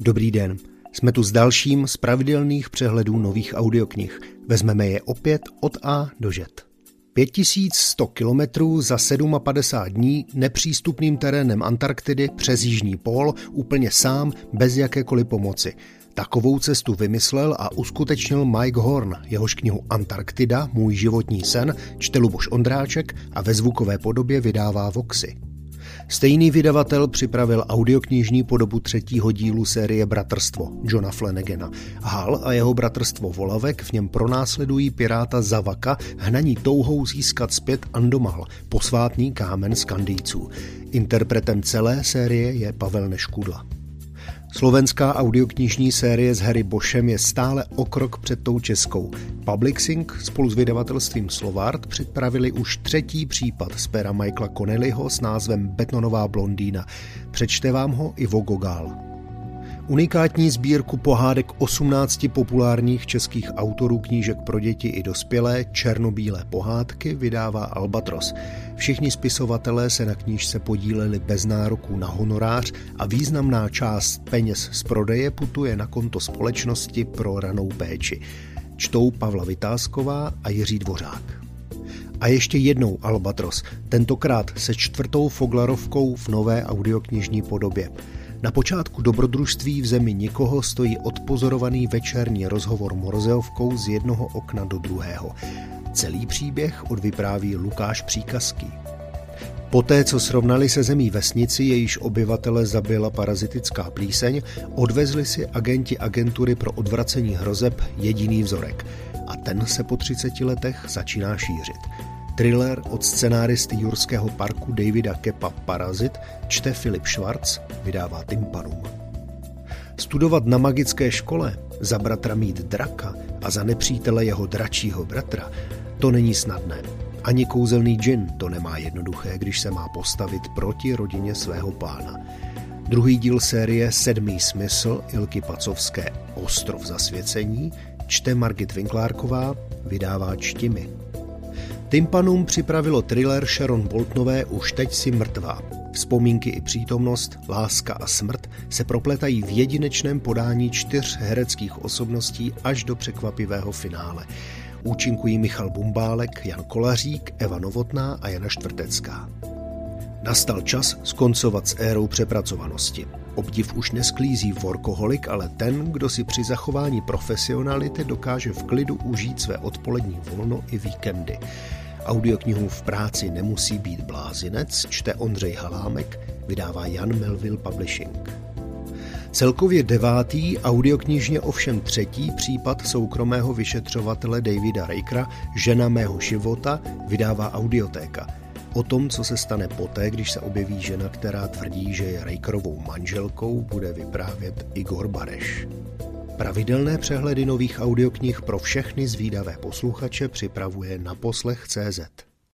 Dobrý den. Jsme tu s dalším z pravidelných přehledů nových audioknih. Vezmeme je opět od A do Ž. 5100 kilometrů za 57 dní nepřístupným terénem Antarktidy přes Jižní pól úplně sám, bez jakékoliv pomoci. Takovou cestu vymyslel a uskutečnil Mike Horn, jehož knihu Antarktida, můj životní sen, čte Luboš Ondráček a ve zvukové podobě vydává Voxy. Stejný vydavatel připravil audioknižní podobu třetího dílu série Bratrstvo Johna Flanagana. Hal a jeho bratrstvo Volavek v něm pronásledují piráta Zavaka hnaní touhou získat zpět Andomal, posvátný kámen z Kandýců. Interpretem celé série je Pavel Neškudla. Slovenská audioknižní série s Harry Bošem je stále o krok před tou českou. Publixing spolu s vydavatelstvím Slovart připravili už třetí případ z pera Michaela Connellyho s názvem Betonová blondýna. Přečte vám ho i Vogogál. Unikátní sbírku pohádek 18 populárních českých autorů knížek pro děti i dospělé černobílé pohádky vydává Albatros. Všichni spisovatelé se na knížce podíleli bez nároků na honorář a významná část peněz z prodeje putuje na konto společnosti pro ranou péči. Čtou Pavla Vytázková a Jiří Dvořák. A ještě jednou Albatros, tentokrát se čtvrtou Foglarovkou v nové audioknižní podobě. Na počátku dobrodružství v zemi nikoho stojí odpozorovaný večerní rozhovor Morzeovkou z jednoho okna do druhého. Celý příběh odvypráví Lukáš Příkazký. Poté, co srovnali se zemí vesnici, jejíž obyvatele zabila parazitická plíseň, odvezli si agenti agentury pro odvracení hrozeb jediný vzorek. A ten se po 30 letech začíná šířit. Thriller od scenáristy Jurského parku Davida Kepa Parazit čte Filip Schwarz, vydává Timpanum. Studovat na magické škole, za bratra mít draka a za nepřítele jeho dračího bratra, to není snadné. Ani kouzelný džin to nemá jednoduché, když se má postavit proti rodině svého pána. Druhý díl série Sedmý smysl Ilky Pacovské Ostrov zasvěcení čte Margit Vinklárková, vydává Čtimi. Timpanum připravilo thriller Sharon Boltnové Už teď si mrtvá. Vzpomínky i přítomnost, láska a smrt se propletají v jedinečném podání čtyř hereckých osobností až do překvapivého finále. Účinkují Michal Bumbálek, Jan Kolařík, Eva Novotná a Jana Štvrtecká. Nastal čas skoncovat s érou přepracovanosti. Obdiv už nesklízí workoholik, ale ten, kdo si při zachování profesionality dokáže v klidu užít své odpolední volno i víkendy. Audioknihu v práci nemusí být blázinec, čte Ondřej Halámek, vydává Jan Melville Publishing. Celkově devátý, audioknižně ovšem třetí případ soukromého vyšetřovatele Davida Rakera Žena mého života vydává audiotéka – O tom, co se stane poté, když se objeví žena, která tvrdí, že je Rejkerovou manželkou, bude vyprávět Igor Bareš. Pravidelné přehledy nových audioknih pro všechny zvídavé posluchače připravuje na poslech CZ.